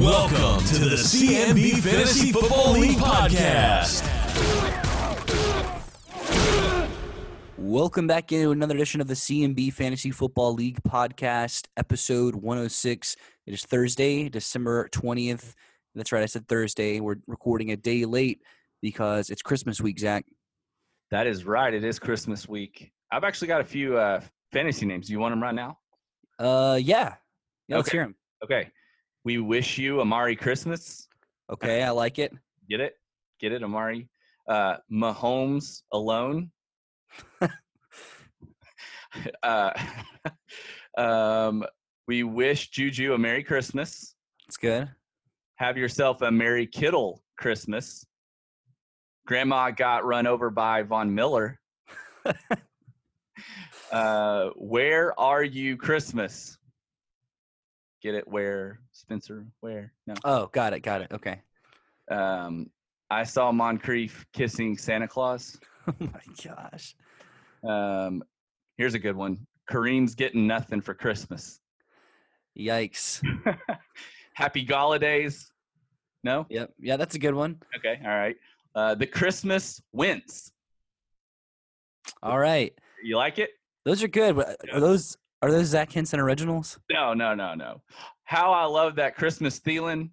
Welcome to the CMB Fantasy Football League podcast. Welcome back into another edition of the CMB Fantasy Football League podcast, episode 106. It is Thursday, December 20th. That's right, I said Thursday. We're recording a day late because it's Christmas week, Zach. That is right. It is Christmas week. I've actually got a few uh, fantasy names. Do you want them right now? Uh, yeah. Yeah, let's hear them. Okay. We wish you Amari Christmas. Okay, I like it. Get it? Get it, Amari? Uh, Mahomes alone. uh, um, we wish Juju a Merry Christmas. It's good. Have yourself a Merry Kittle Christmas. Grandma got run over by Von Miller. uh, where are you Christmas? Get it? Where Spencer? Where? No. Oh, got it, got it. Okay. Um, I saw Moncrief kissing Santa Claus. Oh my gosh. Um, here's a good one. Kareem's getting nothing for Christmas. Yikes. Happy holidays. No? Yep. Yeah, that's a good one. Okay. All right. Uh, the Christmas wins. All right. You like it? Those are good. Are those are those Zach Henson originals? No, no, no, no. How I love that Christmas feeling.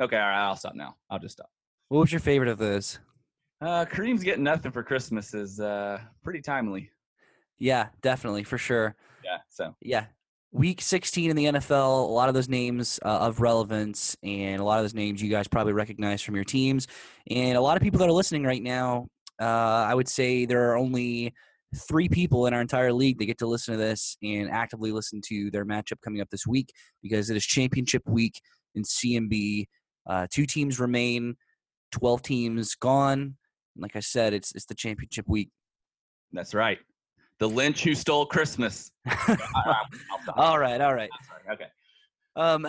Okay, all right, I'll stop now. I'll just stop. What was your favorite of those? Uh, Kareem's getting nothing for Christmas is uh, pretty timely. Yeah, definitely, for sure. Yeah, so Yeah. Week 16 in the NFL, a lot of those names uh, of relevance, and a lot of those names you guys probably recognize from your teams. And a lot of people that are listening right now, uh, I would say there are only three people in our entire league that get to listen to this and actively listen to their matchup coming up this week because it is championship week in CMB. Uh, two teams remain, 12 teams gone. And like I said, it's it's the championship week. that's right. The Lynch who stole Christmas. I'll stop. all right, all right. Okay. Um,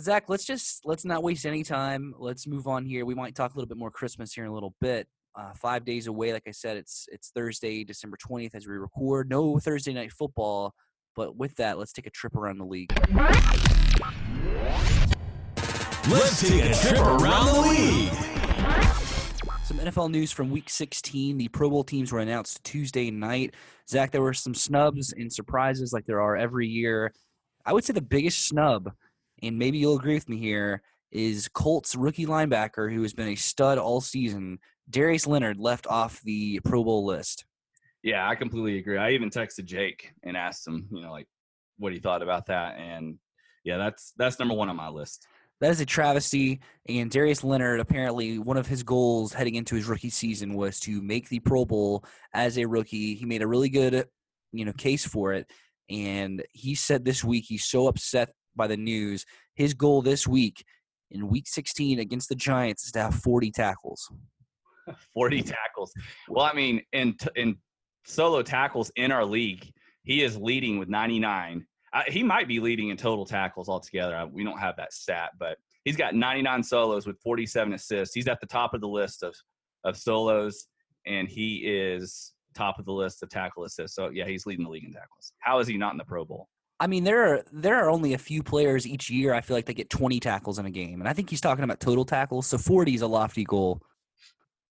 Zach, let's just let's not waste any time. Let's move on here. We might talk a little bit more Christmas here in a little bit. Uh, five days away, like I said, it's it's Thursday, December twentieth, as we record. No Thursday night football, but with that, let's take a trip around the league. Let's take a trip around the league. Some NFL news from Week 16. The Pro Bowl teams were announced Tuesday night. Zach, there were some snubs and surprises like there are every year. I would say the biggest snub, and maybe you'll agree with me here, is Colts rookie linebacker who has been a stud all season. Darius Leonard left off the Pro Bowl list. Yeah, I completely agree. I even texted Jake and asked him, you know, like what he thought about that. And yeah, that's that's number one on my list. That is a travesty. And Darius Leonard, apparently, one of his goals heading into his rookie season was to make the Pro Bowl as a rookie. He made a really good, you know, case for it. And he said this week he's so upset by the news. His goal this week in Week 16 against the Giants is to have 40 tackles. 40 tackles. Well, I mean, in in solo tackles in our league, he is leading with 99. Uh, he might be leading in total tackles altogether. Uh, We don't have that stat, but he's got 99 solos with 47 assists. He's at the top of the list of of solos, and he is top of the list of tackle assists. So yeah, he's leading the league in tackles. How is he not in the Pro Bowl? I mean, there are there are only a few players each year. I feel like they get 20 tackles in a game, and I think he's talking about total tackles. So 40 is a lofty goal.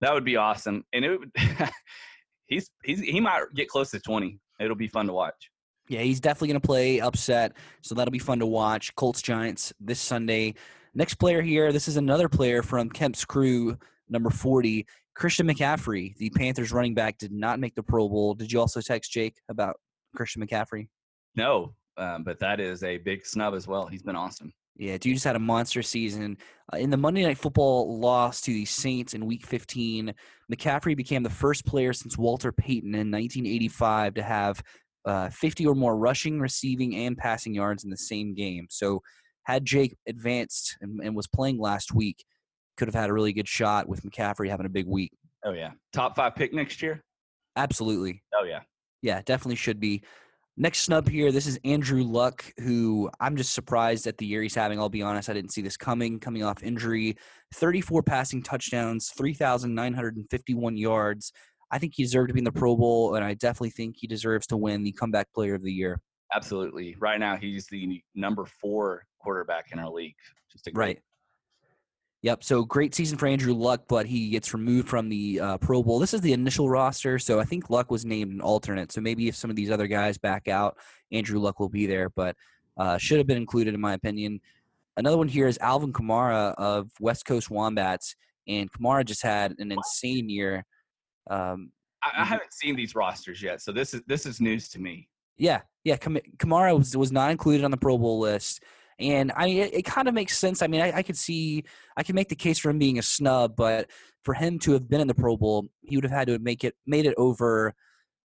That would be awesome, and it would. he's he's he might get close to 20. It'll be fun to watch. Yeah, he's definitely going to play upset, so that'll be fun to watch. Colts Giants this Sunday. Next player here, this is another player from Kemp's crew, number 40, Christian McCaffrey, the Panthers running back, did not make the Pro Bowl. Did you also text Jake about Christian McCaffrey? No, um, but that is a big snub as well. He's been awesome. Yeah, dude just had a monster season. Uh, in the Monday Night Football loss to the Saints in Week 15, McCaffrey became the first player since Walter Payton in 1985 to have uh, 50 or more rushing, receiving, and passing yards in the same game. So, had Jake advanced and, and was playing last week, could have had a really good shot with McCaffrey having a big week. Oh yeah, top five pick next year. Absolutely. Oh yeah, Yeah, definitely should be. Next snub here, this is Andrew Luck, who I'm just surprised at the year he's having. I'll be honest, I didn't see this coming, coming off injury. 34 passing touchdowns, 3,951 yards. I think he deserved to be in the Pro Bowl, and I definitely think he deserves to win the Comeback Player of the Year. absolutely. Right now, he's the number four quarterback in our league. Just a Right. Yep. So great season for Andrew Luck, but he gets removed from the uh, Pro Bowl. This is the initial roster, so I think Luck was named an alternate. So maybe if some of these other guys back out, Andrew Luck will be there, but uh, should have been included in my opinion. Another one here is Alvin Kamara of West Coast Wombats, and Kamara just had an insane year. Um, I, I haven't seen these rosters yet, so this is this is news to me. Yeah, yeah. Kam- Kamara was was not included on the Pro Bowl list, and I it, it kind of makes sense. I mean, I, I could see I can make the case for him being a snub, but for him to have been in the Pro Bowl, he would have had to have make it made it over.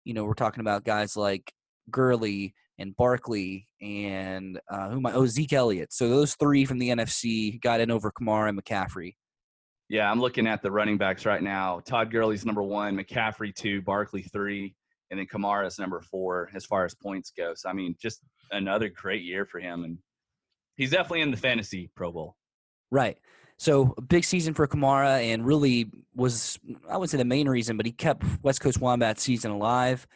You know, we're talking about guys like Gurley and Barkley and uh, who am I? Oh, Zeke Elliott. So those three from the NFC got in over Kamara and McCaffrey. Yeah, I'm looking at the running backs right now. Todd Gurley's number one, McCaffrey two, Barkley three, and then Kamara's number four as far as points go. So I mean, just another great year for him, and he's definitely in the fantasy Pro Bowl. Right. So big season for Kamara, and really was I wouldn't say the main reason, but he kept West Coast Wombat season alive.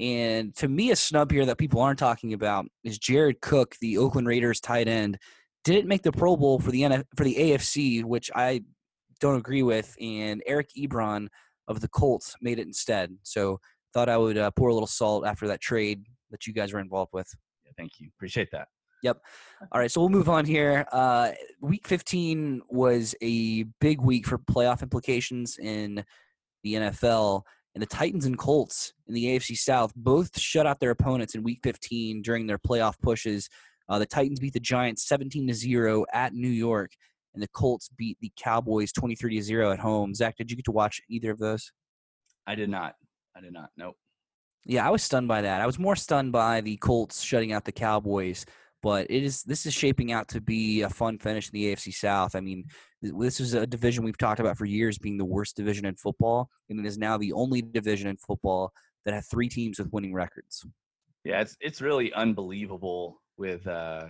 And to me, a snub here that people aren't talking about is Jared Cook, the Oakland Raiders tight end, didn't make the Pro Bowl for the NF, for the AFC, which I don't agree with. And Eric Ebron of the Colts made it instead. So thought I would uh, pour a little salt after that trade that you guys were involved with. Yeah, thank you, appreciate that. All right, so we'll move on here. Uh, week 15 was a big week for playoff implications in the NFL, and the Titans and Colts in the AFC South both shut out their opponents in Week 15 during their playoff pushes. Uh, the Titans beat the Giants 17 to zero at New York, and the Colts beat the Cowboys 23 to zero at home. Zach, did you get to watch either of those? I did not. I did not. Nope. Yeah, I was stunned by that. I was more stunned by the Colts shutting out the Cowboys, but it is this is shaping out to be a fun finish in the AFC South. I mean, this is a division we've talked about for years being the worst division in football, and it is now the only division in football that have three teams with winning records. Yeah, it's it's really unbelievable with uh,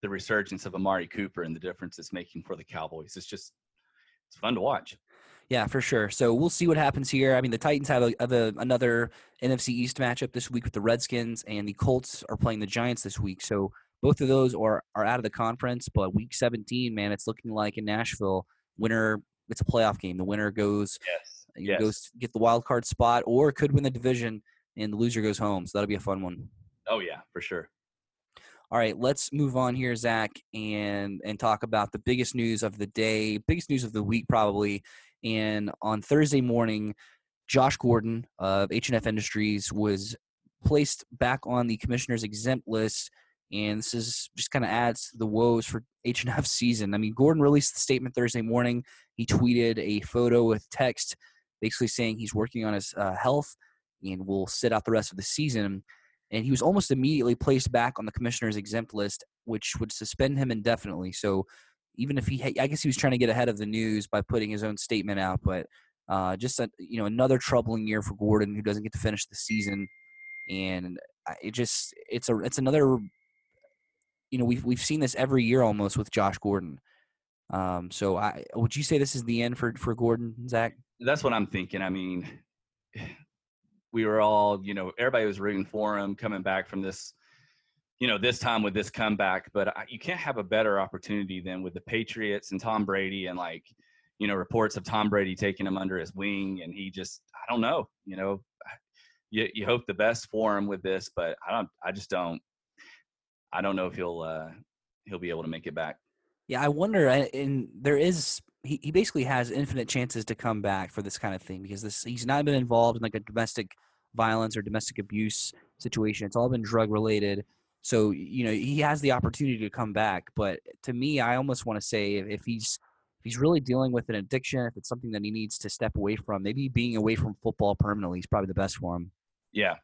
the resurgence of Amari Cooper and the difference it's making for the Cowboys. It's just it's fun to watch. Yeah, for sure. So we'll see what happens here. I mean, the Titans have, a, have a, another NFC East matchup this week with the Redskins, and the Colts are playing the Giants this week. So both of those are are out of the conference. But Week 17, man, it's looking like in Nashville, winner it's a playoff game. The winner goes Yes. Yes. goes get the wild card spot, or could win the division, and the loser goes home. So that'll be a fun one. Oh yeah, for sure. All right, let's move on here, Zach, and and talk about the biggest news of the day, biggest news of the week, probably. And on Thursday morning, Josh Gordon of H&F Industries was placed back on the commissioner's exempt list, and this is just kind of adds to the woes for H&F season. I mean, Gordon released the statement Thursday morning. He tweeted a photo with text, basically saying he's working on his uh, health and will sit out the rest of the season and he was almost immediately placed back on the commissioner's exempt list, which would suspend him indefinitely. So even if he, I guess he was trying to get ahead of the news by putting his own statement out, but uh, just a, you know another troubling year for Gordon, who doesn't get to finish the season, and it just it's a it's another, you know we've we've seen this every year almost with Josh Gordon. Um, so I would you say this is the end for for Gordon, Zach? That's what I'm thinking. I mean, we were all, you know, everybody was rooting for him coming back from this, you know, this time with this comeback. But I, you can't have a better opportunity than with the Patriots and Tom Brady and like, you know, reports of Tom Brady taking him under his wing, and he just, I don't know, you know, you you hope the best for him with this, but I don't, I just don't, I don't know if he'll uh he'll be able to make it back. Yeah, I wonder. And there is he, he basically has infinite chances to come back for this kind of thing because this he's not been involved in like a domestic violence or domestic abuse situation. It's all been drug related. So you know he has the opportunity to come back. But to me, I almost want to say if, if he's if he's really dealing with an addiction, if it's something that he needs to step away from, maybe being away from football permanently is probably the best for him. Yeah,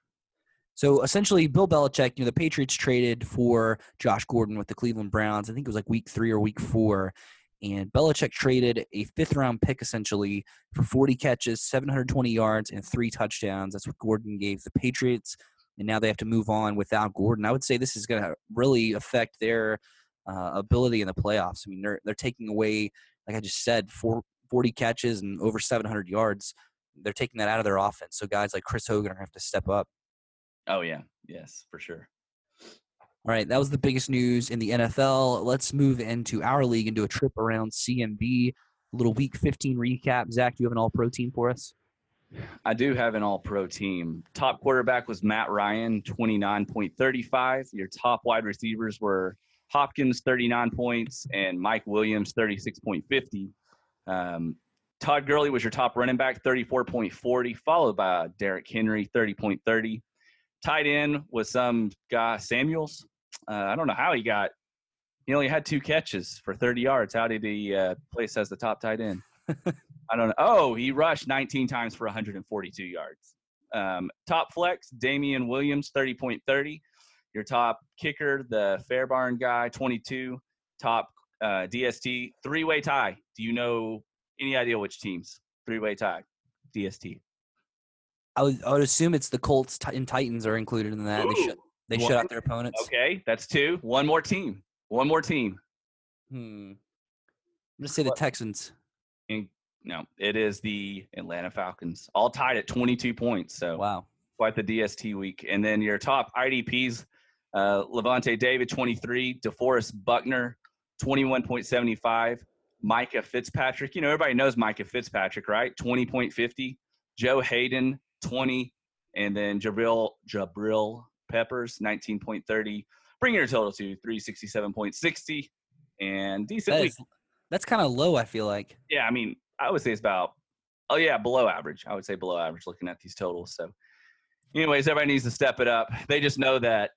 So essentially, Bill Belichick, you know, the Patriots traded for Josh Gordon with the Cleveland Browns. I think it was like week three or week four. And Belichick traded a fifth round pick essentially for 40 catches, 720 yards, and three touchdowns. That's what Gordon gave the Patriots. And now they have to move on without Gordon. I would say this is going to really affect their uh, ability in the playoffs. I mean, they're, they're taking away, like I just said, four, 40 catches and over 700 yards. They're taking that out of their offense. So guys like Chris Hogan are going to have to step up. Oh yeah, yes, for sure. All right, that was the biggest news in the NFL. Let's move into our league and do a trip around CMB. A little Week 15 recap. Zach, do you have an All-Pro team for us? I do have an all pro team. Top quarterback was Matt Ryan, 29.35. Your top wide receivers were Hopkins, 39 points, and Mike Williams, 36.50. Um, Todd Gurley was your top running back, 34.40, followed by Derrick Henry, 30.30. Tight end was some guy, Samuels. Uh, I don't know how he got, he only had two catches for 30 yards. How did he uh, place as the top tight end? I don't know. Oh, he rushed 19 times for 142 yards. Um, top flex, Damien Williams, 30.30. Your top kicker, the Fairbairn guy, 22. Top uh, DST, three way tie. Do you know any idea which teams? Three way tie, DST. I would, I would assume it's the Colts and Titans are included in that. They Ooh, shut they one- shut out their opponents. Okay, that's two. One more team. One more team. Hmm. I'm gonna say the Texans. And no, it is the Atlanta Falcons, all tied at 22 points. So Wow. quite the DST week. And then your top IDPs, uh, Lavonte David, 23, DeForest Buckner, 21.75, Minkah Fitzpatrick. You know, everybody knows Minkah Fitzpatrick, right? 20.50, Joe Haden, 20, and then Jabril, Jabril Peppers, 19.30, bringing your total to 367.60 and decent That is, that's kind of low. I feel like. Yeah, I mean, I would say it's about, oh yeah, below average. I would say below average looking at these totals. So, anyways, everybody needs to step it up. They just know that,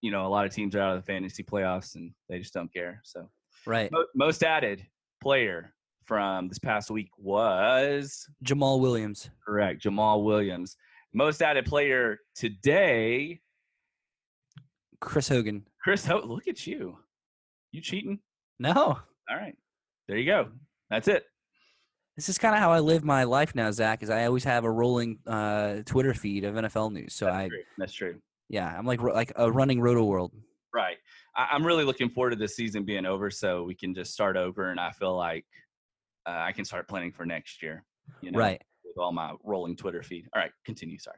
you know, a lot of teams are out of the fantasy playoffs and they just don't care. So, Right. Most added player from this past week was Jamaal Williams. correct Jamaal Williams. Most added player today, Chris Hogan. Chris. Ho- look at you, you cheating? No. All right, there you go. That's it. This is kind of how I live my life now, Zach. Is I always have a rolling uh, Twitter feed of NFL news. So That's I, true. That's true. yeah, I'm like like a running Roto World. Right. I, I'm really looking forward to this season being over so we can just start over. And I feel like uh, I can start planning for next year, you know, Right. with all my rolling Twitter feed. All right, continue. Sorry.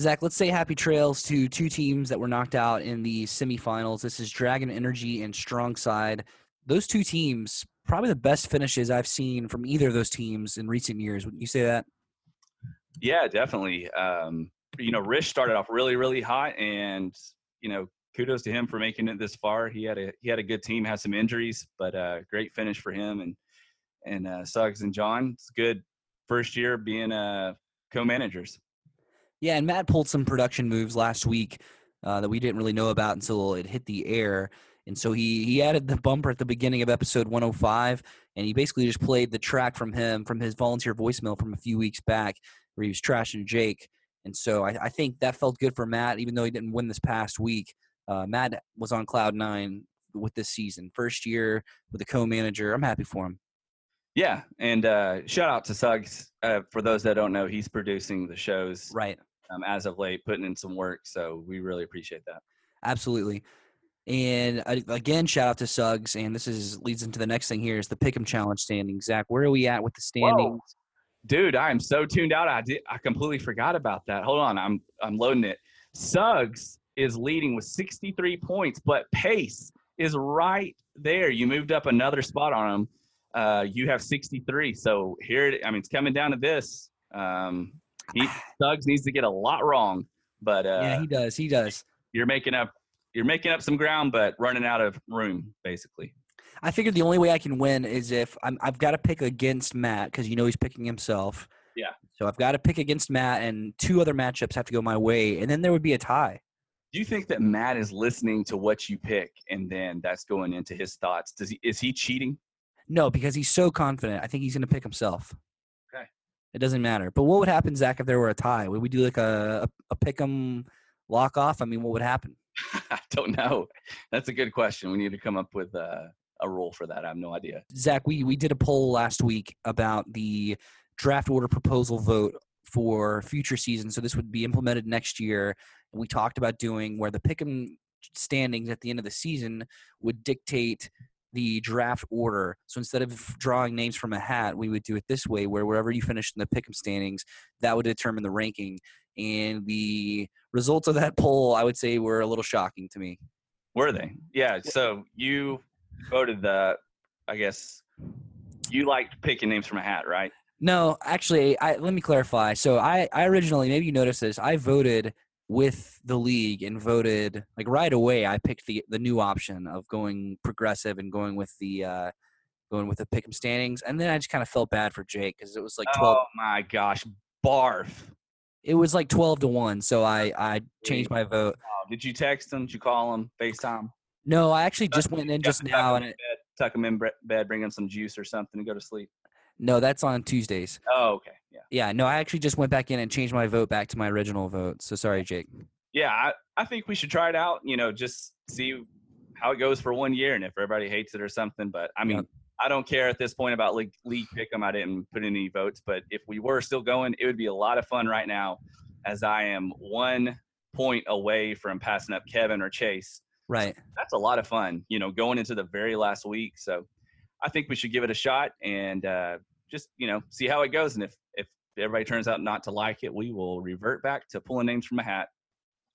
Zach, let's say happy trails to two teams that were knocked out in the semifinals. This is Dragon Energy and Strong Side. Those two teams, probably the best finishes I've seen from either of those teams in recent years. Wouldn't you say that? Yeah, definitely. Um, you know, Rich started off really, really hot, and you know, kudos to him for making it this far. He had a he had a good team, had some injuries, but uh, great finish for him and and uh, Suggs and John. It's good first year being uh, co-managers. Yeah, and Matt pulled some production moves last week uh, that we didn't really know about until it hit the air. And so he he added the bumper at the beginning of episode 105, and he basically just played the track from him from his volunteer voicemail from a few weeks back, where he was trashing Jake. And so I, I think that felt good for Matt, even though he didn't win this past week. Uh, Matt was on cloud nine with this season, first year with a co-manager. I'm happy for him. Yeah, and uh, shout out to Suggs. Uh, for those that don't know, he's producing the shows Right. um, as of late, putting in some work. So we really appreciate that. Absolutely. And uh, again, shout out to Suggs. And this is leads into the next thing here is the Pick'em Challenge standings. Zach, where are we at with the standings? Dude, I am so tuned out. I did. I completely forgot about that. Hold on, I'm I'm loading it. Suggs is leading with 63 points, but Pace is right there. You moved up another spot on him. Uh, you have 63. So here, it, I mean, it's coming down to this. Um, he, Suggs needs to get a lot wrong, but uh, yeah, he does. He does. you're making up you're making up some ground, but running out of room, basically. I figured the only way I can win is if I'm, I've got to pick against Matt because you know he's picking himself. Yeah. So I've got to pick against Matt, and two other matchups have to go my way, and then there would be a tie. Do you think that Matt is listening to what you pick, and then that's going into his thoughts? Does he is he cheating? No, because he's so confident. I think he's going to pick himself. Okay. It doesn't matter. But what would happen, Zach, if there were a tie? Would we do like a a, a pick'em lock off? I mean, what would happen? I don't know. That's a good question. We need to come up with uh, a rule for that. I have no idea. Zach, we we did a poll last week about the draft order proposal vote for future seasons. So this would be implemented next year. We talked about doing where the pick'em standings at the end of the season would dictate the draft order. So instead of drawing names from a hat, we would do it this way, where wherever you finished in the pick'em standings, that would determine the ranking. And the results of that poll, I would say, were a little shocking to me. Were they? Yeah. So you voted the. I guess you liked picking names from a hat, right? No, actually, I let me clarify. So I, I originally maybe you noticed this. I voted with the league and voted like right away. I picked the the new option of going progressive and going with the uh, going with the pick'em standings, and then I just kind of felt bad for Jake because it was like twelve. Oh my gosh, barf! It was like twelve to one, so I I changed my vote. Oh, did you text him? Did you call him? Facetime? No, I actually just went in just now, and it, tuck him in bre- bed, bring him some juice or something, and go to sleep. no, that's on Tuesdays. Oh, okay, yeah, Yeah, no, I actually just went back in and changed my vote back to my original vote. So sorry, Jake. yeah. I, I think we should try it out. You know, just see how it goes for one year, and if everybody hates it or something. But I mean, Yep. I don't care at this point about league league pick'em. I didn't put any votes, but if we were still going, it would be a lot of fun right now, as I am one point away from passing up Kevin or Chase. Right. that's a lot of fun, you know, going into the very last week. So I think we should give it a shot and uh, just, you know, see how it goes. And if, if everybody turns out not to like it, we will revert back to pulling names from a hat.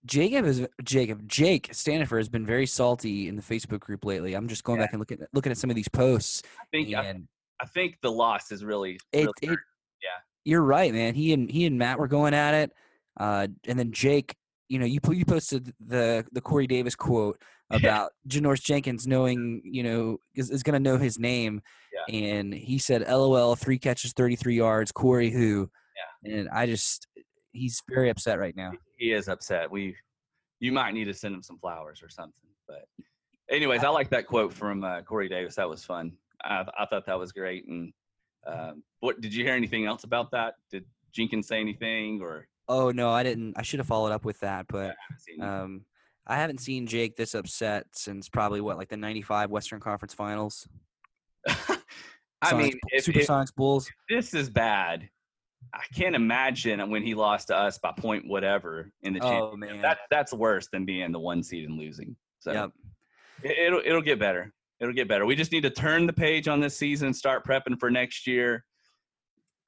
Jacob is Jacob. Jake Stanifer has been very salty in the Facebook group lately. I'm just going Yeah. back and looking at looking at some of these posts, I think, I, I think the loss is really, really it hurt. yeah. you're right, man. He and he and Matt were going at it, uh, and then Jake. You know, you you posted the the Corey Davis quote Yeah. about Janoris Jenkins knowing, you know, is, is going to know his name, and he said, "LOL, three catches, 33 yards." Corey, who? Yeah. And I just, he's very upset right now. he is upset. We, you might need to send him some flowers or something. But anyways, I like that quote from uh, Corey Davis. That was fun. I, I thought that was great. And um, what, did you hear anything else about that? Did Jenkins say anything or? Oh no, I didn't. I should have followed up with that, but. Um, I haven't seen Jake this upset since probably what, like the '95 Western Conference Finals. I Sonics- mean, if, Super if Sonics Bulls. this is bad, I can't imagine when he lost to us by point whatever in the Oh championship. man, That that's worse than being the one seed and losing. So yep. it, it'll it'll get better. It'll get better. We just need to turn the page on this season, start prepping for next year.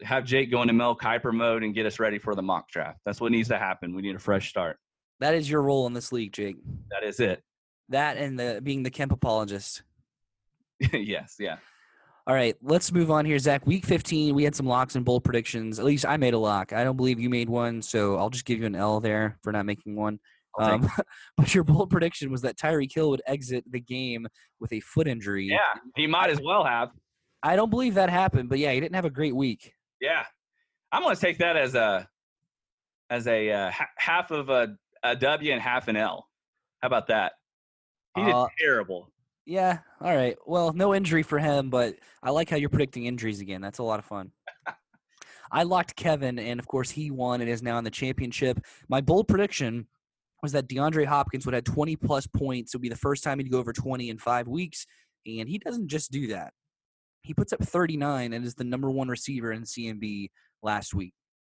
Have Jake go into Mel Kiper mode and get us ready for the mock draft. That's what needs to happen. We need a fresh start. That is your role in this league, Jake. That is it. That and the being the Kemp apologist. yes, yeah. All right, let's move on here, Zach. Week 15, we had some locks and bold predictions. At least I made a lock. I don't believe you made one, so I'll just give you an L there for not making one. Um, but your bold prediction was that Tyreek Hill would exit the game with a foot injury. Yeah, he might as well have. I don't believe that happened, but yeah, he didn't have a great week. Yeah, I'm gonna take that as a as a uh, ha- half of a, a W and half an L. How about that? He did Uh, terrible. Yeah. All right. Well, no injury for him, but I like how you're predicting injuries again. That's a lot of fun. I locked Kevin, and of course, he won and is now in the championship. My bold prediction was that DeAndre Hopkins would have 20 plus points. It would be the first time he'd go over 20 in five weeks, and he doesn't just do that. He puts up 39 and is the number one receiver in CMB last week.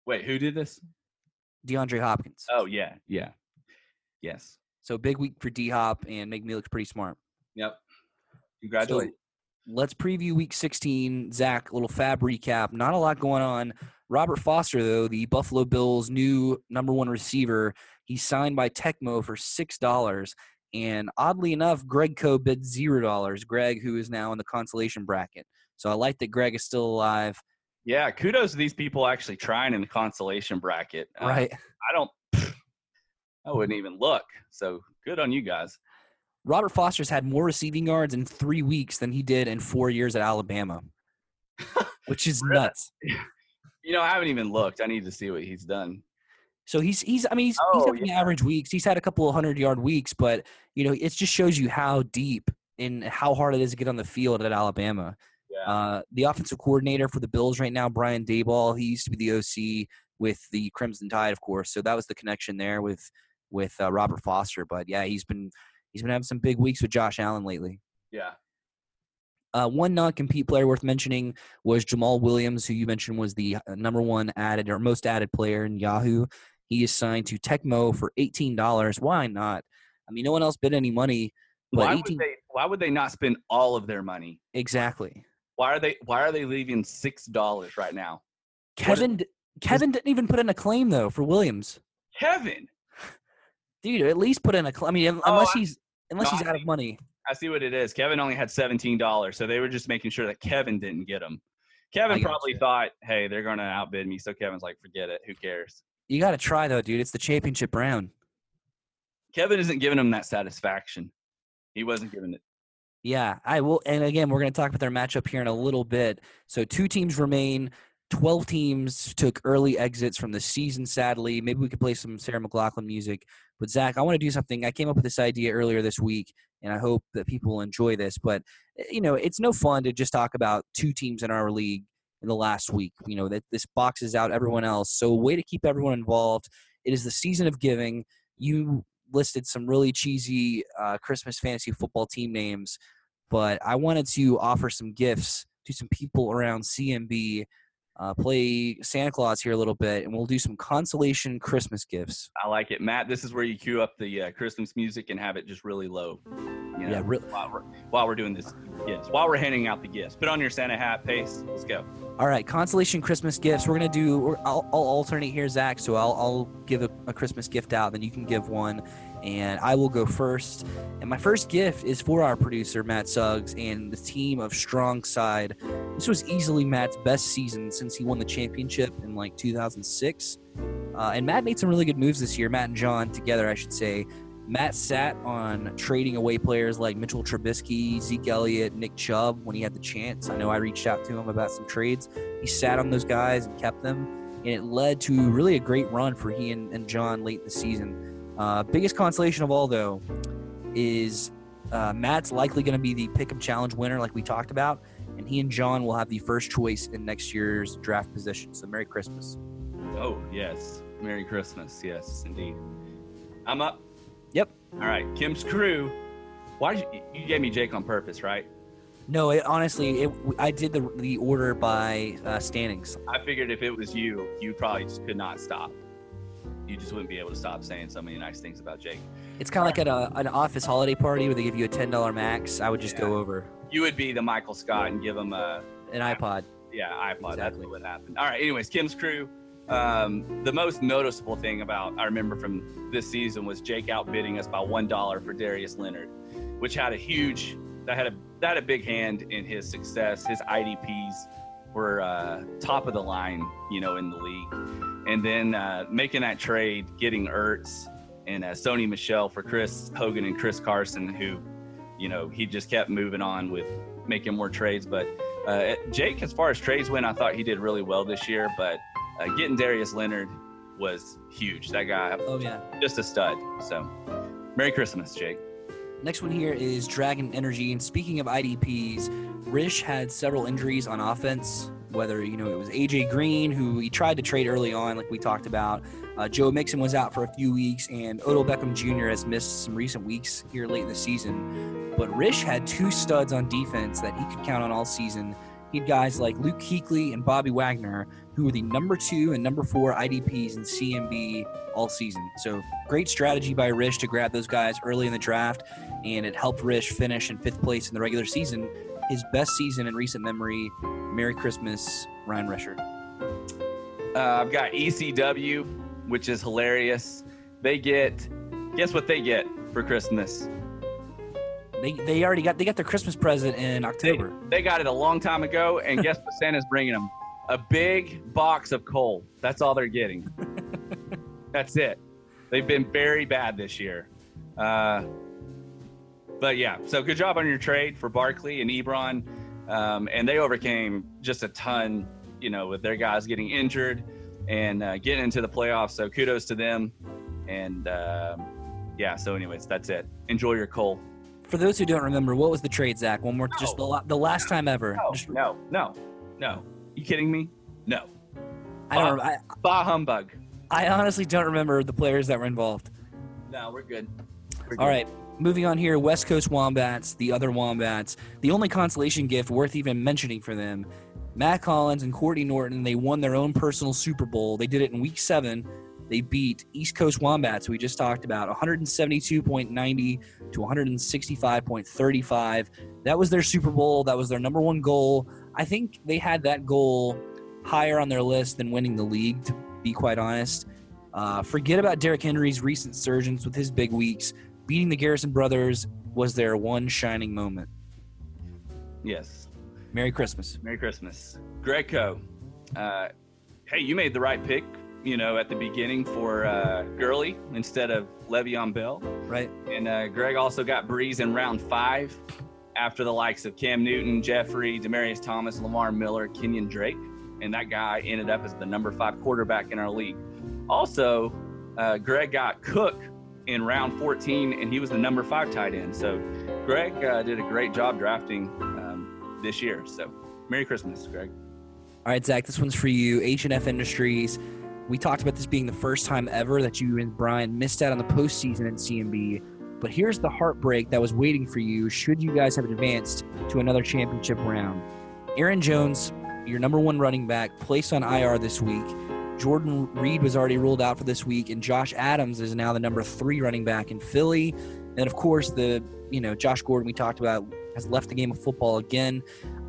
Wait, who did this? DeAndre Hopkins. Oh yeah, yeah, yes. So big week for D Hop, and make me look pretty smart. Yep. Congratulations. Let's preview week 16. Zach, a little fab recap. Not a lot going on. Robert Foster, though, the Buffalo Bills' new number one receiver, he's signed by Tecmo for $6. And oddly enough, Greg Co bid $0. Greg, who is now in the consolation bracket. So I like that Greg is still alive. Yeah, kudos to these people actually trying in the consolation bracket. Uh, Right. I don't. I wouldn't even look. So good on you guys. Robert Foster's had more receiving yards in three weeks than he did in four years at Alabama, which is Really? nuts. You know, I haven't even looked. I need to see what he's done. So he's he's I mean he's he's Oh, having average weeks. He's had a couple of hundred yard weeks, but you know it just shows you how deep and how hard it is to get on the field at Alabama. Yeah. Uh, the offensive coordinator for the Bills right now, Brian Daboll, he used to be the OC with the Crimson Tide, of course. So that was the connection there with with uh, Robert Foster. But yeah, he's been he's been having some big weeks with Josh Allen lately. yeah. Uh, one non-compete player worth mentioning was Jamaal Williams, who you mentioned was the uh, number one added or most added player in Yahoo. He is signed to Tecmo for eighteen dollars. Why not? I mean, no one else bid any money, but Why 18 would they? Why would they not spend all of their money? exactly. Why are they? Why are they leaving six dollars right now? Kevin d- Kevin didn't even put in a claim though for Williams. Kevin. Dude, at least put in a claim. I mean, oh, unless I- he's unless No, he's out of money. I see what it is. Kevin only had seventeen dollars, so they were just making sure that Kevin didn't get them. Kevin probably gotcha. thought, "Hey, they're going to outbid me," so Kevin's like, "Forget it. Who cares?" You got to try though, dude. It's the championship round. Kevin isn't giving him that satisfaction. He wasn't giving it. Yeah, I will. And again, we're going to talk about their matchup here in a little bit. So two teams remain. Twelve teams took early exits from the season. Sadly, maybe we could play some Sarah McLachlan music. But Zach, I want to do something. I came up with this idea earlier this week, and I hope that people will enjoy this. But eh, you know, it's no fun to just talk about two teams in our league in the last week. You know that this boxes out everyone else. So a way to keep everyone involved. It is the season of giving. You listed some really cheesy uh, Christmas fantasy football team names, but I wanted to offer some gifts to some people around CMB. Uh, play Santa Claus here a little bit, and we'll do some consolation Christmas gifts. I like it, Matt. This is where you cue up the uh, Christmas music and have it just really low. You know, Yeah, re- while we're while we're doing this gifts, while we're handing out the gifts. Put on your Santa hat, pace. Let's go. All right, consolation Christmas gifts. We're gonna do. I'll, I'll alternate here, Zach. So I'll, I'll give a, a Christmas gift out, then you can give one, and I will go first. And my first gift is for our producer Matt Suggs and the team of Strong Side. This was easily Matt's best season since he won the championship in like 2006. Uh, and Matt made some really good moves this year. Matt and John together, I should say. Matt sat on trading away players like Mitchell Trubisky, Zeke Elliott, Nick Chubb when he had the chance. I know I reached out to him about some trades. He sat on those guys and kept them, and it led to really a great run for he and, and John late in the season. Uh, biggest consolation of all, though, is uh, Matt's likely going to be the Pick'em Challenge winner, like we talked about, and he and John will have the first choice in next year's draft position. So, Merry Christmas. Oh yes, Merry Christmas. Yes, indeed. I'm up. Yep. All right, Kim's crew. Why did you, you gave me Jake on purpose, right? No, it, honestly, it, I did the the order by uh, standings. I figured if it was you, you probably just could not stop. You just wouldn't be able to stop saying so many nice things about Jake. It's kind of like at a, an office holiday party where they give you a ten dollar max. I would just go over You would be the Michael Scott and give him a an iPod. yeah iPod. That's Exactly. what would happen. All right. Anyways, Kim's crew. Um, the most noticeable thing about I remember from this season was Jake outbidding us by one dollar for Darius Leonard, which had a huge that had a that had a big hand in his success. His IDPs were uh, top of the line, you know, in the league, and then uh, making that trade, getting Ertz and uh, Sony Michel for Chris Hogan and Chris Carson, who, you know, he just kept moving on with making more trades. But uh, Jake, as far as trades went, I thought he did really well this year. But uh, getting Darius Leonard was huge. That guy, Oh yeah. just a stud. So, Merry Christmas, Jake. Next one here is Dragon Energy. And speaking of IDPs, Rish had several injuries on offense. Whether you know it was AJ Green, who he tried to trade early on, like we talked about. Uh, Joe Mixon was out for a few weeks, and Odell Beckham Jr. has missed some recent weeks here late in the season. But Rish had two studs on defense that he could count on all season. He had guys like Luke Kuechly and Bobby Wagner, who were the number two and number four IDPs in CMB all season. So great strategy by Rish to grab those guys early in the draft, and it helped Rish finish in fifth place in the regular season, his best season in recent memory. Merry Christmas, Ryan Risher. Uh, I've got ECW, which is hilarious. They get, guess what they get for Christmas? They, they already got they got their Christmas present in October. They got it a long time ago, and guess what Santa's bringing them? A big box of coal. That's all they're getting. That's it. They've been very bad this year. Uh, but yeah, so good job on your trade for Barkley and Ebron. Um, and they overcame just a ton, you know, with their guys getting injured and uh, getting into the playoffs. So kudos to them. And um yeah, so anyways, that's it. Enjoy your coal. For those who don't remember, what was the trade, Zach? One more, just the, the last time ever. No, Just- no, no, no. You kidding me? No. I don't. I, Bah humbug. I honestly don't remember the players that were involved. No, we're good. We're good. right, moving on here. West Coast Wombats, the other Wombats. The only consolation gift worth even mentioning for them, Matt Collins and Courtney Norton. They won their own personal Super Bowl. They did it in Week Seven. They beat East Coast Wombats, we just talked about, 172.90 to 165.35. That was their Super Bowl. That was their number one goal. I think they had that goal higher on their list than winning the league, to be quite honest. Uh, forget about Derrick Henry's recent surgeons with his big weeks, beating the Garrison brothers was their one shining moment? Yes. Merry Christmas. Merry Christmas. Greco, uh, hey, you made the right pick, you know, at the beginning for uh, Gurley instead of Le'Veon Bell. Right. And uh, Greg also got Brees in round five after the likes of Cam Newton, Jeffery, Demaryius Thomas, Lamar Miller, Kenyan Drake. And that guy ended up as the number five quarterback in our league. Also, uh, Greg got Cook in round 14, and he was the number five tight end. So Greg uh, did a great job drafting um, this year. So Merry Christmas, Greg. All right, Zach, this one's for you. H&F Industries. We talked about this being the first time ever that you and Brian missed out on the postseason in CMB. But here's the heartbreak that was waiting for you should you guys have advanced to another championship round. Aaron Jones, your number one running back, placed on IR this week. Jordan Reed was already ruled out for this week, and Josh Adams is now the number three running back in Philly. And of course, the you know Josh Gordon we talked about has left the game of football again.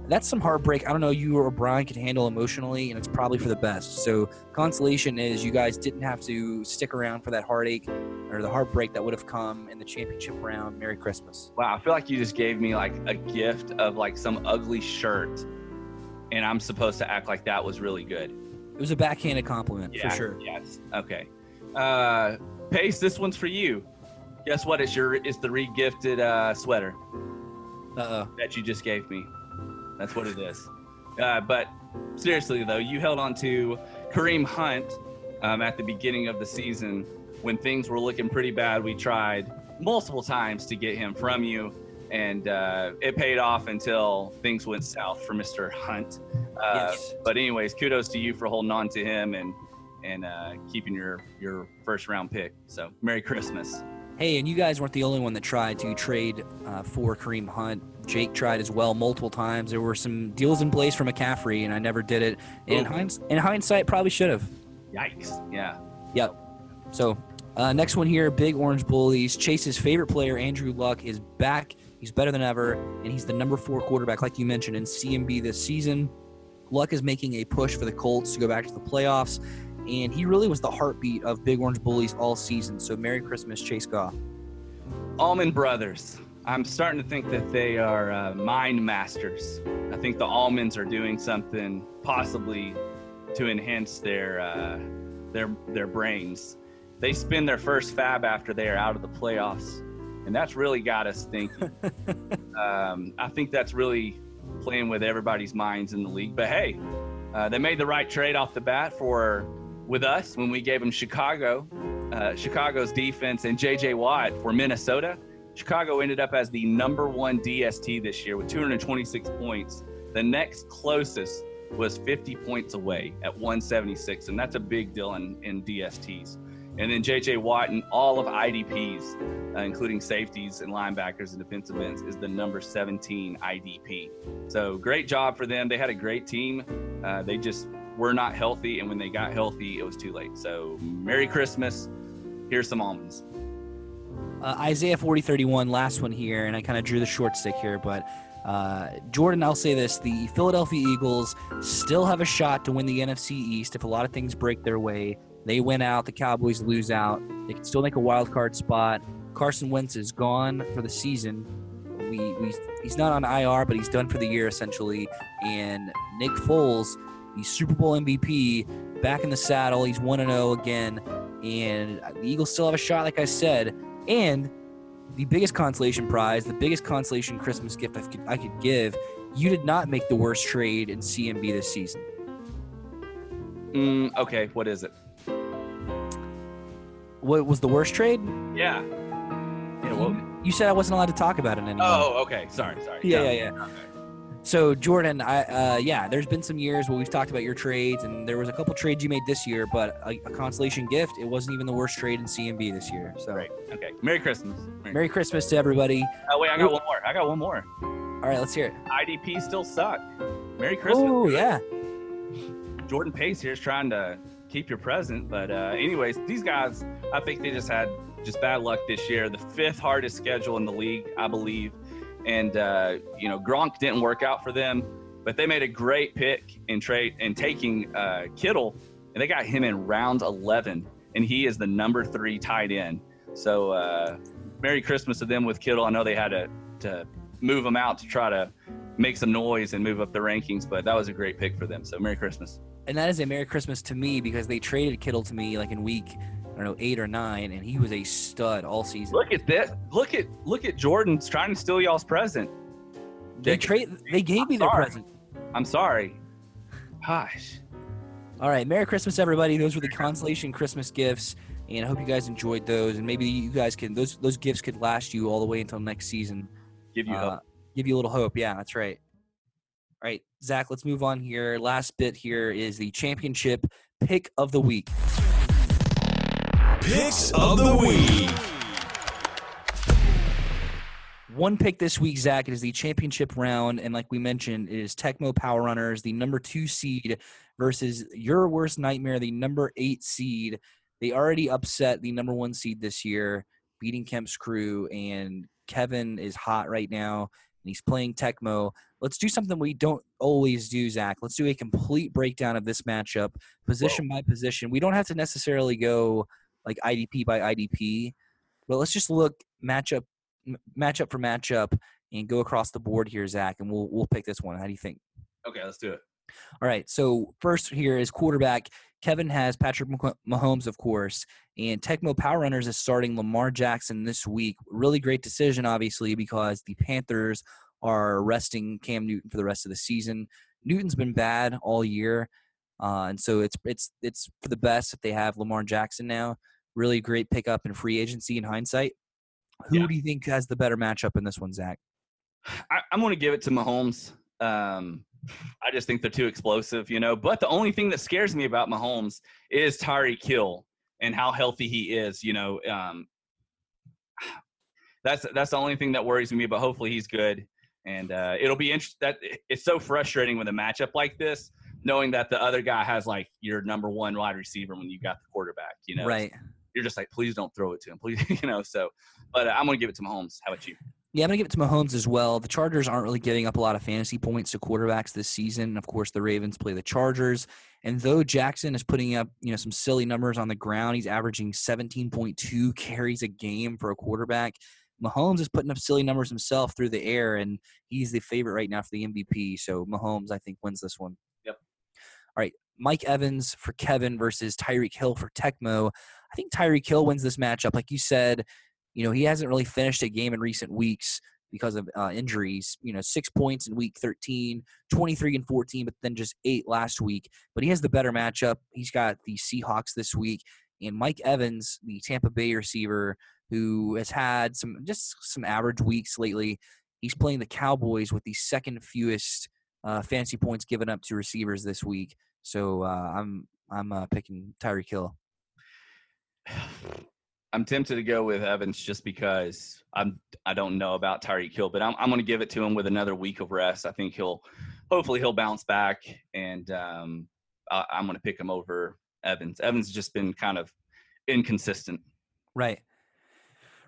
That's some heartbreak. I don't know you or Brian can handle emotionally, and it's probably for the best. So consolation is you guys didn't have to stick around for that heartache or the heartbreak that would have come in the championship round. Merry Christmas. Wow, I feel like you just gave me like a gift of like some ugly shirt, and I'm supposed to act like that was really good. It was a backhanded compliment Yeah. for sure. Yes. Okay. Uh, Pace, this one's for you. Guess what? It's your it's the re-gifted uh, sweater Uh that you just gave me. That's what it is. Uh, but seriously though, you held on to Kareem Hunt um, at the beginning of the season when things were looking pretty bad. We tried multiple times to get him from you, and uh, it paid off until things went south for Mr. Hunt. Uh, Yes. But anyways, kudos to you for holding on to him and and uh, keeping your your first round pick. So Merry Christmas. Hey, and you guys weren't the only one that tried to trade uh, for Kareem Hunt. Jake tried as well multiple times. There were some deals in place for McCaffrey, and I never did it. In, hinds- in hindsight, probably should have. Yikes! Yeah. Yep. So, uh, next one here Big Orange Bullies. Chase's favorite player, Andrew Luck, is back. He's better than ever, and he's the number four quarterback, like you mentioned, in CMB this season. Luck is making a push for the Colts to go back to the playoffs, and he really was the heartbeat of Big Orange Bullies all season. So, Merry Christmas, Chase Goff. Almond Brothers. I'm starting to think that they are uh, mind masters. I think the almonds are doing something possibly to enhance their uh, their their brains. They spin their first fab after they are out of the playoffs, and that's really got us thinking. um, I think that's really playing with everybody's minds in the league. But hey, uh, they made the right trade off the bat for with us when we gave them Chicago, uh, Chicago's defense, and J.J. Watt for Minnesota. Chicago ended up as the number one DST this year with 226 points. The next closest was 50 points away at 176, and that's a big deal in, in DSTs. And then J.J. Watt and all of IDPs, uh, including safeties and linebackers and defensive ends, is the number 17 IDP. So great job for them. They had a great team. Uh, they just were not healthy, and when they got healthy, it was too late. So Merry Christmas. Here's some almonds. Uh, Isaiah 4031, last one here, and I kind of drew the short stick here, but uh, Jordan, I'll say this the Philadelphia Eagles still have a shot to win the NFC East if a lot of things break their way. They win out, the Cowboys lose out. They can still make a wild card spot. Carson Wentz is gone for the season. We, we he's not on IR, but he's done for the year essentially. And Nick Foles, the Super Bowl MVP, back in the saddle. He's one and zero again, and the Eagles still have a shot, like I said. And the biggest consolation prize, the biggest consolation Christmas gift I could, I could give, you did not make the worst trade in CMB this season. Mm, okay, what is it? What was the worst trade? Yeah. Yeah. Well, you, you said I wasn't allowed to talk about it anymore. oh, okay. Sorry. Sorry. yeah, yeah, yeah. So Jordan, I uh, yeah, there's been some years where we've talked about your trades, and there was a couple trades you made this year, but a, a consolation gift, it wasn't even the worst trade in CMB this year. So Great. Okay. Merry Christmas. Merry- Merry Christmas to everybody. Oh wait, I got one more. I got one more. All right, let's hear it. IDP still suck. Merry Christmas. Oh yeah, Jordan Pace here is trying to keep your present, but uh, anyways, these guys, I think they just had just bad luck this year. The fifth hardest schedule in the league, I believe, and uh, you know Gronk didn't work out for them, but they made a great pick in trade and taking uh, Kittle, and they got him in round 11, and he is the number three tight end. So uh, Merry Christmas to them with Kittle. I know they had to to move him out to try to make some noise and move up the rankings, but that was a great pick for them. So Merry Christmas. And that is a Merry Christmas to me because they traded Kittle to me like in week I don't know eight or nine, and he was a stud all season. Look at this! Look at look at Jordan's trying to steal y'all's present. They trade. They gave me their sorry. present. I'm sorry. Gosh. All right, Merry Christmas, everybody. Those were the consolation Christmas gifts, and I hope you guys enjoyed those. And maybe you guys can those those gifts could last you all the way until next season. Give you Uh, hope. Give you a little hope. Yeah, that's right. All right, Zach, let's move on here. Last bit here is the championship pick of the week. Picks of the week. One pick this week, Zach, it is the championship round, and like we mentioned, it is Tecmo Power Runners, the number two seed, versus your worst nightmare, the number eight seed. They already upset the number one seed this year, beating Kemp's crew, and Kevin is hot right now, and he's playing Tecmo. Let's do something we don't always do, Zach. Let's do a complete breakdown of this matchup, position by position. We don't have to necessarily go like IDP by IDP, but let's just look matchup matchup for matchup and go across the board here, Zach, and we'll we'll pick this one. How do you think? Okay, let's do it. All right. So first here is quarterback. Kevin has Patrick Mahomes, of course, and Tecmo Power Runners is starting Lamar Jackson this week. Really great decision, obviously, because the Panthers are resting Cam Newton for the rest of the season. Newton's been bad all year, uh, and so it's it's it's for the best that they have Lamar Jackson now. Really great pickup in free agency in hindsight. Who Yeah. do you think has the better matchup in this one, Zach? I, I'm going to give it to Mahomes. Um, I just think they're too explosive, you know. But the only thing that scares me about Mahomes is Tyreek Hill and how healthy he is. You know, um, that's that's the only thing that worries me. But hopefully he's good, and uh, it'll be interesting. That it's so frustrating with a matchup like this, knowing that the other guy has like your number one wide receiver when you got the quarterback. You know, Right. You're just like, please don't throw it to him, please. You know, so. But uh, I'm going to give it to Mahomes. How about you? Yeah, I'm gonna give it to Mahomes as well. The Chargers aren't really giving up a lot of fantasy points to quarterbacks this season. Of course, the Ravens play the Chargers, and though Jackson is putting up you know some silly numbers on the ground, he's averaging 17.2 carries a game for a quarterback. Mahomes is putting up silly numbers himself through the air, and he's the favorite right now for the MVP. So Mahomes, I think, wins this one. Yep. All right, Mike Evans for Kevin versus Tyreek Hill for Tecmo. I think Tyreek Hill wins this matchup. Like you said, you know, he hasn't really finished a game in recent weeks because of uh, injuries. You know, six points in week 13, 23 and 14, but then just eight last week. But he has the better matchup. He's got the Seahawks this week. And Mike Evans, the Tampa Bay receiver, who has had some just some average weeks lately, he's playing the Cowboys with the second fewest uh, points given up to receivers this week. So uh, I'm I'm uh, picking Tyreek Hill. I'm tempted to go with Evans just because I'm I don't know about Tyreek Hill, but I'm I'm going to give it to him with another week of rest. I think he'll hopefully he'll bounce back, and um, I, I'm going to pick him over Evans. Evans has just been kind of inconsistent. Right.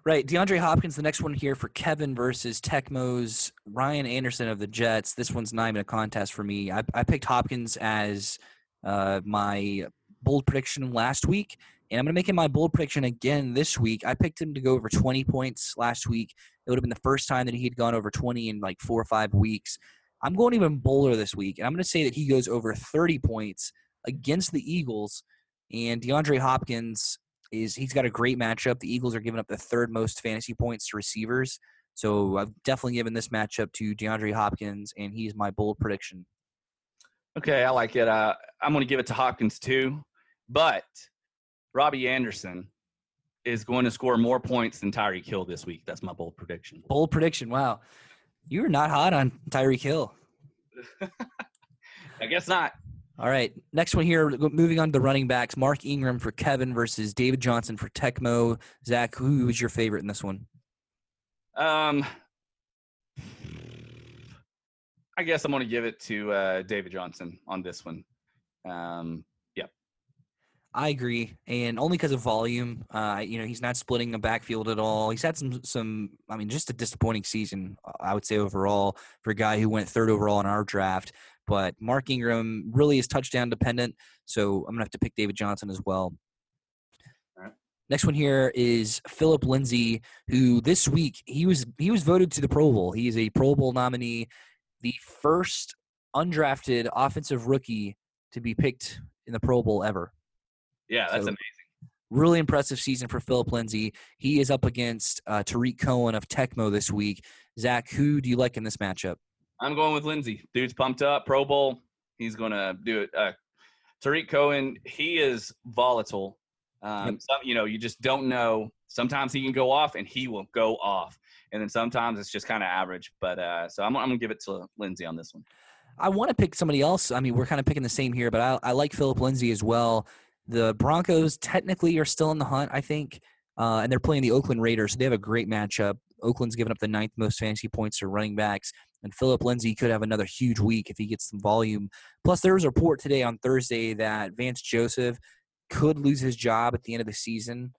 Right. DeAndre Hopkins, the next one here for Kevin versus Tecmo's Ryan Anderson of the Jets. This one's not even a contest for me. I, I picked Hopkins as uh, my bold prediction last week, and I'm going to make him my bold prediction again this week. I picked him to go over 20 points last week. It would have been the first time that he had gone over 20 in like four or five weeks. I'm going even bolder this week, and I'm going to say that he goes over 30 points against the Eagles. And DeAndre Hopkins is he's got a great matchup. The Eagles are giving up the third most fantasy points to receivers. So I've definitely given this matchup to DeAndre Hopkins, and he's my bold prediction. Okay, I like it. Uh, I'm going to give it to Hopkins too, but Robbie Anderson is going to score more points than Tyreek Hill this week. That's my bold prediction. Bold prediction. Wow. You're not hot on Tyreek Hill. I guess not. All right. Next one here, moving on to the running backs. Mark Ingram for Kevin versus David Johnson for Tecmo. Zach, who was your favorite in this one? Um, I guess I'm going to give it to uh, David Johnson on this one. Um, I agree, and only because of volume. Uh, you know, he's not splitting the backfield at all. He's had some, some. I mean, just a disappointing season, I would say overall for a guy who went third overall in our draft. But Mark Ingram really is touchdown dependent, so I'm gonna have to pick David Johnson as well. Alright. Next one here is Phillip Lindsay, who this week he was he was voted to the Pro Bowl. He is a Pro Bowl nominee, the first undrafted offensive rookie to be picked in the Pro Bowl ever. Yeah, that's So- amazing. Really impressive season for Phillip Lindsay. He is up against uh, Tarik Cohen of Tecmo this week. Zach, who do you like in this matchup? I'm going with Lindsay. Dude's pumped up. Pro Bowl. He's gonna do it. Uh, Tarik Cohen. He is volatile. Um, Yep. some, you know, you just don't know. Sometimes he can go off, and he will go off, and then sometimes it's just kind of average. But uh, so I'm, I'm gonna give it to Lindsay on this one. I want to pick somebody else. I mean, we're kind of picking the same here, but I, I like Phillip Lindsay as well. The Broncos technically are still in the hunt, I think, uh, and they're playing the Oakland Raiders. So they have a great matchup. Oakland's given up the ninth most fantasy points to running backs, and Phillip Lindsay could have another huge week if he gets some volume. Plus, there was a report today on Thursday that Vance Joseph could lose his job at the end of the season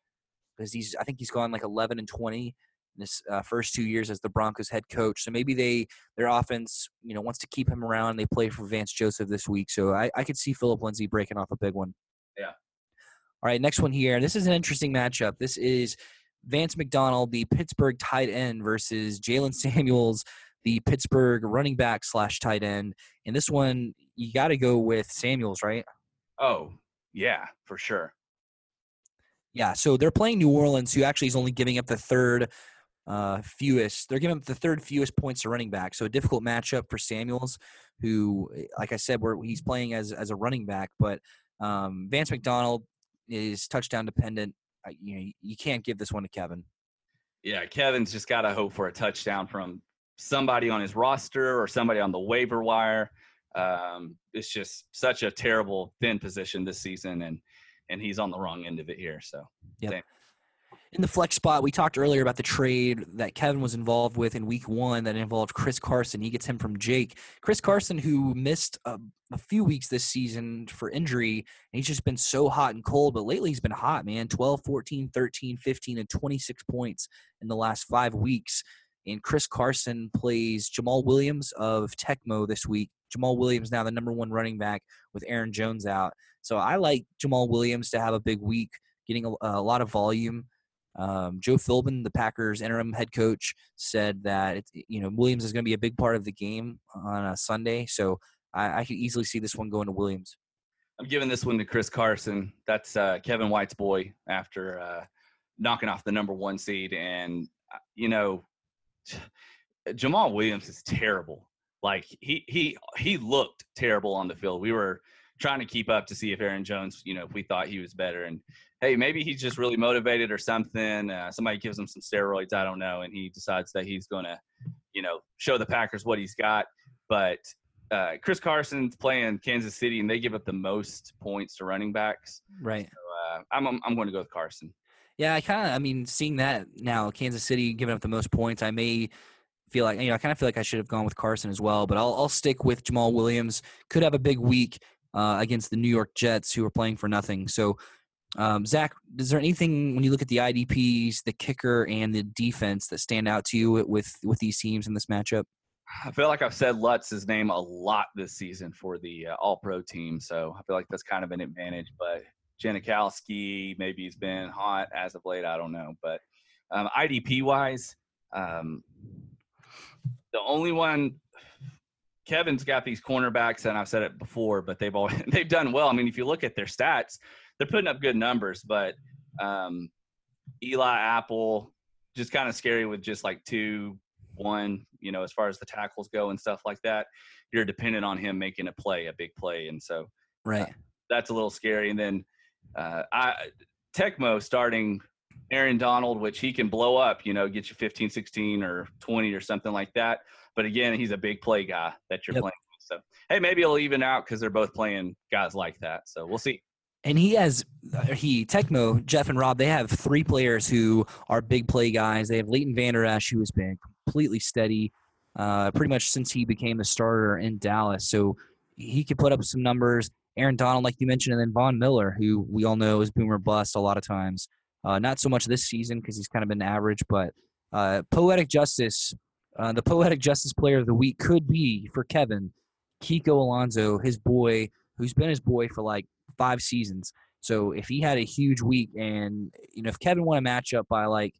because he's I think he's gone like 11 and 20 in his uh, first two years as the Broncos head coach. So maybe they their offense, you know, wants to keep him around. They play for Vance Joseph this week, so I, I could see Phillip Lindsay breaking off a big one. All right, next one here. This is an interesting matchup. This is Vance McDonald, the Pittsburgh tight end, versus Jaylen Samuels, the Pittsburgh running back slash tight end. And this one, you got to go with Samuels, right? Oh yeah, for sure. Yeah, so they're playing New Orleans, who actually is only giving up the third uh, fewest. They're giving up the third fewest points to running back. So a difficult matchup for Samuels, who, like I said, where he's playing as as a running back. But um, Vance McDonald is touchdown dependent. Uh, You know, you can't give this one to Kevin. Yeah, Kevin's just got to hope for a touchdown from somebody on his roster or somebody on the waiver wire. Um, it's just such a terrible thin position this season, and and he's on the wrong end of it here. So In the flex spot, we talked earlier about the trade that Kevin was involved with in week one that involved Chris Carson. He gets him from Jake. Chris Carson, who missed a, a few weeks this season for injury, and he's just been so hot and cold, but lately he's been hot, man. 12, 14, 13, 15, and 26 points in the last five weeks. And Chris Carson plays Jamaal Williams of Tecmo this week. Jamaal Williams now the number one running back with Aaron Jones out. So I like Jamaal Williams to have a big week, getting a, a lot of volume. Um, Joe Philbin, the Packers interim head coach, said that you know Williams is going to be a big part of the game on a Sunday. So I, I could easily see this one going to Williams. I'm giving this one to Chris Carson. That's uh, Kevin White's boy after uh, knocking off the number one seed, and uh, you know Jamaal Williams is terrible. Like he he he looked terrible on the field. We were trying to keep up to see if Aaron Jones, you know, if we thought he was better. And hey, maybe he's just really motivated or something. Uh, somebody gives him some steroids, I don't know, and he decides that he's going to, you know, show the Packers what he's got. But uh, Chris Carson's playing Kansas City, and they give up the most points to running backs. Right. Uh, I'm I'm, I'm going to go with Carson. Yeah, I kind of. I mean, seeing that now, Kansas City giving up the most points, I may feel like you know. I kind of feel like I should have gone with Carson as well, but I'll I'll stick with Jamaal Williams. Could have a big week uh, against the New York Jets, who are playing for nothing. So, um, Zach, is there anything when you look at the IDPs, the kicker, and the defense that stand out to you with with these teams in this matchup? I feel like I've said Lutz's name a lot this season for the uh, All Pro team, so I feel like that's kind of an advantage. But Janikowski, maybe he's been hot as of late. I don't know, but um, IDP wise, um, the only one Kevin's got these cornerbacks, and I've said it before, but they've all they've done well. I mean, if you look at their stats, they're putting up good numbers, but um, Eli Apple just kind of scary with just like two, one, you know, as far as the tackles go and stuff like that. You're dependent on him making a play, a big play, and so Right. that's a little scary. And then uh, I Tecmo starting Aaron Donald, which he can blow up, you know, get you 15, 16 or 20 or something like that. But again, he's a big play guy that you're Yep. playing with. So, hey, maybe it'll even out because they're both playing guys like that. So we'll see. And he has he Tecmo, Jeff and Rob, they have three players who are big play guys. They have Leighton Vander Esch, who has been completely steady uh, pretty much since he became the starter in Dallas. So he could put up some numbers. Aaron Donald, like you mentioned, and then Von Miller, who we all know is boomer bust a lot of times. Uh, not so much this season because he's kind of been average, but uh, poetic justice. Uh, the poetic justice player of the week could be for Kevin Kiko Alonso, his boy, who's been his boy for like five seasons. So if he had a huge week, and you know, if Kevin won a matchup by like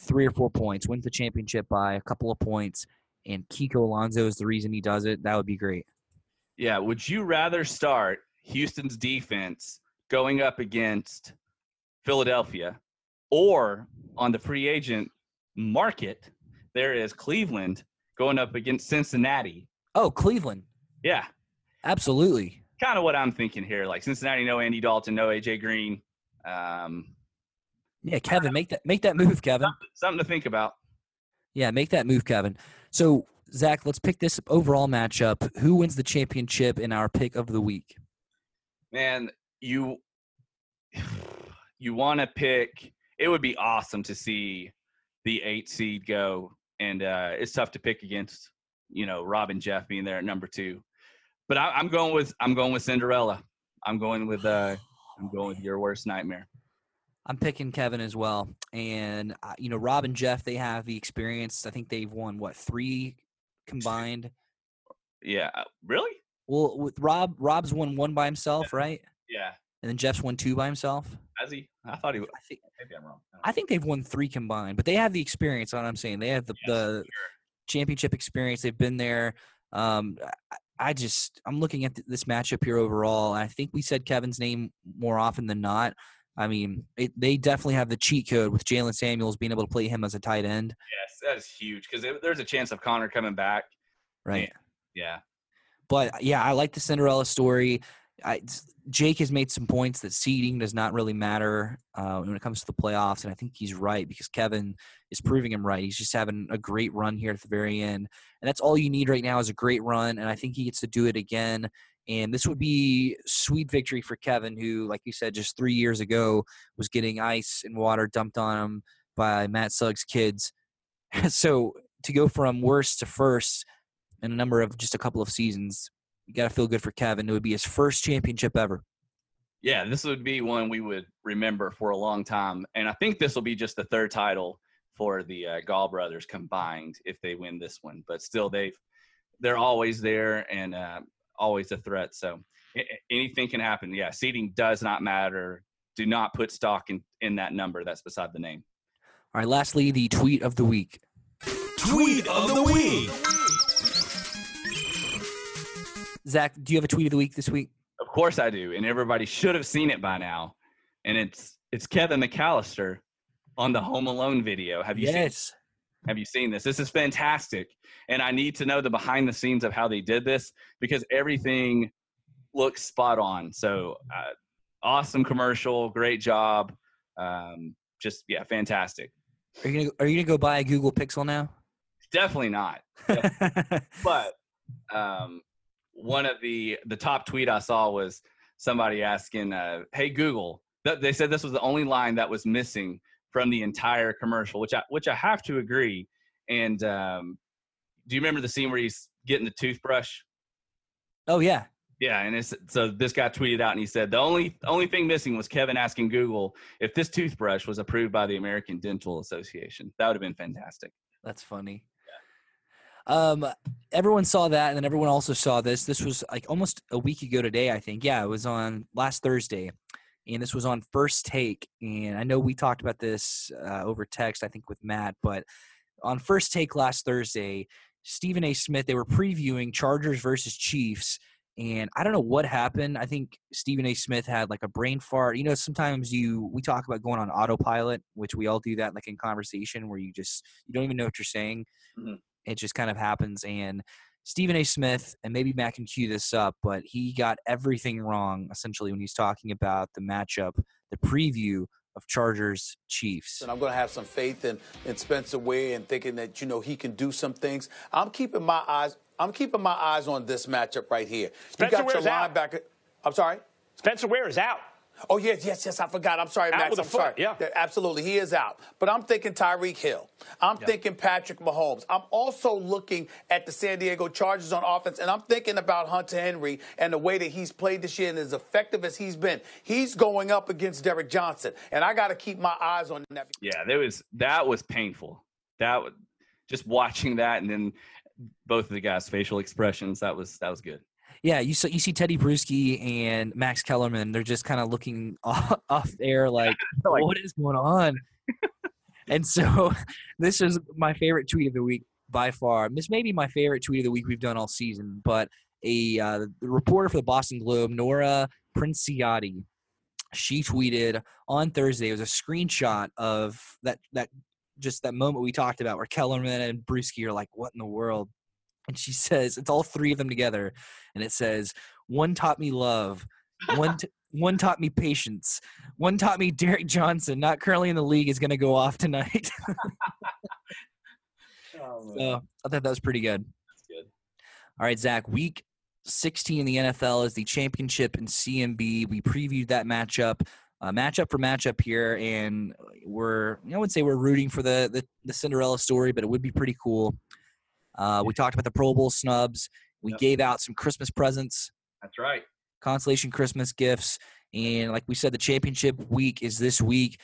three or four points, wins the championship by a couple of points, and Kiko Alonso is the reason he does it, that would be great. Yeah. Would you rather start Houston's defense going up against Philadelphia or on the free agent market, there is Cleveland going up against Cincinnati? Oh, Cleveland, Yeah. absolutely. Kind of what I'm thinking here. Like Cincinnati, no Andy Dalton, no AJ Green. Um, Yeah, Kevin, make that make that move, Kevin. something to think about. Yeah, make that move, Kevin. So Zach, let's pick this overall matchup. Who wins the championship in our pick of the week? man, you you want to pick. It would be awesome to see the eight seed go, and uh, it's tough to pick against you know Rob and Jeff being there at number two. But I, I'm going with I'm going with Cinderella. I'm going with uh, I'm going with your worst nightmare. I'm picking Kevin as well. And uh, you know, Rob and Jeff, they have the experience. I think they've won what three combined. Yeah, uh, really? Well, with Rob, Rob's won one by himself, right? Yeah. And then Jeff's won two by himself. Has he? I thought he. was. I think Maybe I'm wrong. I think they've won three combined, but they have the experience. On what I'm saying, they have the, Yes, the championship experience. They've been there. Um, I, just I'm looking at this matchup here overall. I think we said Kevin's name more often than not. I mean, it, they definitely have the cheat code with Jaylen Samuels being able to play him as a tight end, Yes, that is huge because there's a chance of Conner coming back. right? Yeah. But yeah, I like the Cinderella story. I, Jake has made some points that seeding does not really matter uh, when it comes to the playoffs, and I think he's right because Kevin is proving him right. He's just having a great run here at the very end, and that's all you need right now is a great run, and I think he gets to do it again. And this would be sweet victory for Kevin, who, like you said, just three years ago was getting ice and water dumped on him by Matt Suggs' kids. so to go from worst to first in a number of just a couple of seasons, you got to feel good for Kevin. It would be his first championship ever. Yeah, this would be one we would remember for a long time, and I think this will be just the third title for the uh, Gall brothers combined if they win this one. But still, they've they're always there and uh, always a threat. So a- a- anything can happen. Yeah, seeding does not matter. Do not put stock in in that number. That's beside the name. All right, lastly, the tweet of the week. Tweet of the week. Zach, do you have a tweet of the week this week? Of course I do, and everybody should have seen it by now. And it's it's Kevin McAllister on the Home Alone video. Have you seen yes. Have you seen this? This is fantastic. And I need to know the behind the scenes of how they did this because everything looks spot on. So, uh, awesome commercial. Great job. Um, just, yeah, fantastic. Are you gonna Are you gonna go buy a Google Pixel now? Definitely not. But um, one of the the top tweet I saw was somebody asking, uh, "Hey Google," th- they said this was the only line that was missing from the entire commercial, which I which I have to agree. And um, do you remember the scene where he's getting the toothbrush? oh yeah. Yeah, and it's so this guy tweeted out and he said the only only thing missing was Kevin asking Google if this toothbrush was approved by the American Dental Association. That would have been fantastic. That's funny. Um, everyone saw that, and then everyone also saw this. This was like almost a week ago today, I think. Yeah, it was on last Thursday, and this was on First Take. And I know we talked about this uh, over text, I think, with Matt, but on First Take last Thursday, Stephen A. Smith they were previewing Chargers versus Chiefs. And I don't know what happened. I think Stephen A. Smith had like a brain fart. You know, sometimes you we talk about going on autopilot, which we all do that like in conversation where you just you don't even know what you're saying. Mhm. It just kind of happens. And Stephen A. Smith, and maybe Matt can cue this up, but he got everything wrong essentially when he's talking about the matchup, the preview of Chargers Chiefs. And I'm going to have some faith in, in Spencer Ware and thinking that, you know, he can do some things. I'm keeping my eyes. I'm keeping my eyes on this matchup right here. Spencer you got your Ware's out. linebacker. I'm sorry. Spencer Ware is out. Oh yes, yes, yes. I forgot. I'm sorry, Out Max. I'm foot, sorry. yeah. absolutely. He is out. But I'm thinking Tyreek Hill. I'm thinking Patrick Mahomes. I'm also looking at the San Diego Chargers on offense, and I'm thinking about Hunter Henry and the way that he's played this year and as effective as he's been. He's going up against Derrick Johnson, and I got to keep my eyes on that. Yeah, there was that was painful. That was just watching that and then both of the guys' facial expressions. That was that was good. Yeah, you see, you see Tedy Bruschi and Max Kellerman. They're just kind of looking off, off air, like, Like- what is going on? and so, this is my favorite tweet of the week by far. This may be my favorite tweet of the week we've done all season. But a uh, the reporter for the Boston Globe, Nora Princiotti, she tweeted on Thursday. It was a screenshot of that that just that moment we talked about where Kellerman and Bruschi are like, "What in the world?" And she says, "It's all three of them together." and it says one taught me love one t- one taught me patience one taught me derrick johnson not currently in the league is going to go off tonight so i thought that was pretty good That's good. all right zach week 16 in the nfl is the championship in cmb we previewed that matchup uh, matchup for matchup here and we're i would say we're rooting for the, the the cinderella story but it would be pretty cool uh, we talked about the pro bowl snubs we Yep. gave out some christmas presents That's right. consolation Christmas gifts. And like we said, the championship week is this week.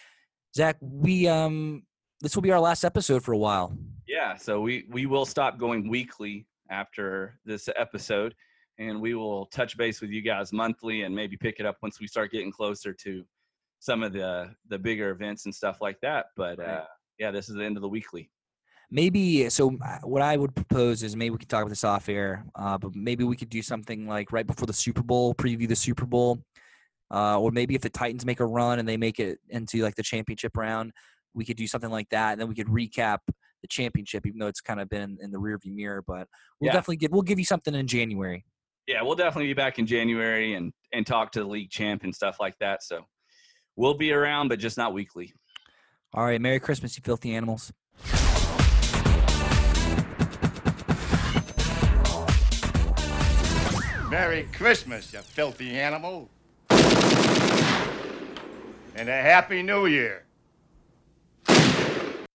Zach, we um this will be our last episode for a while. Yeah, so we we will stop going weekly after this episode, and we will touch base with you guys monthly, and maybe pick it up once we start getting closer to some of the the bigger events and stuff like that. But Right. uh, yeah, this is the end of the weekly. Maybe so. uh, What I would propose is maybe we could talk about this off air, uh, but maybe we could do something like right before the Super Bowl, preview the Super Bowl, uh, or maybe if the Titans make a run and they make it into like the championship round, we could do something like that, and then we could recap the championship, even though it's kind of been in the rearview mirror. But we'll Yeah. definitely get we'll give you something in January. Yeah, we'll definitely be back in January and and talk to the league champ and stuff like that. So we'll be around, but just not weekly. All right, Merry Christmas, you filthy animals. Merry Christmas, you filthy animal. And a Happy New Year.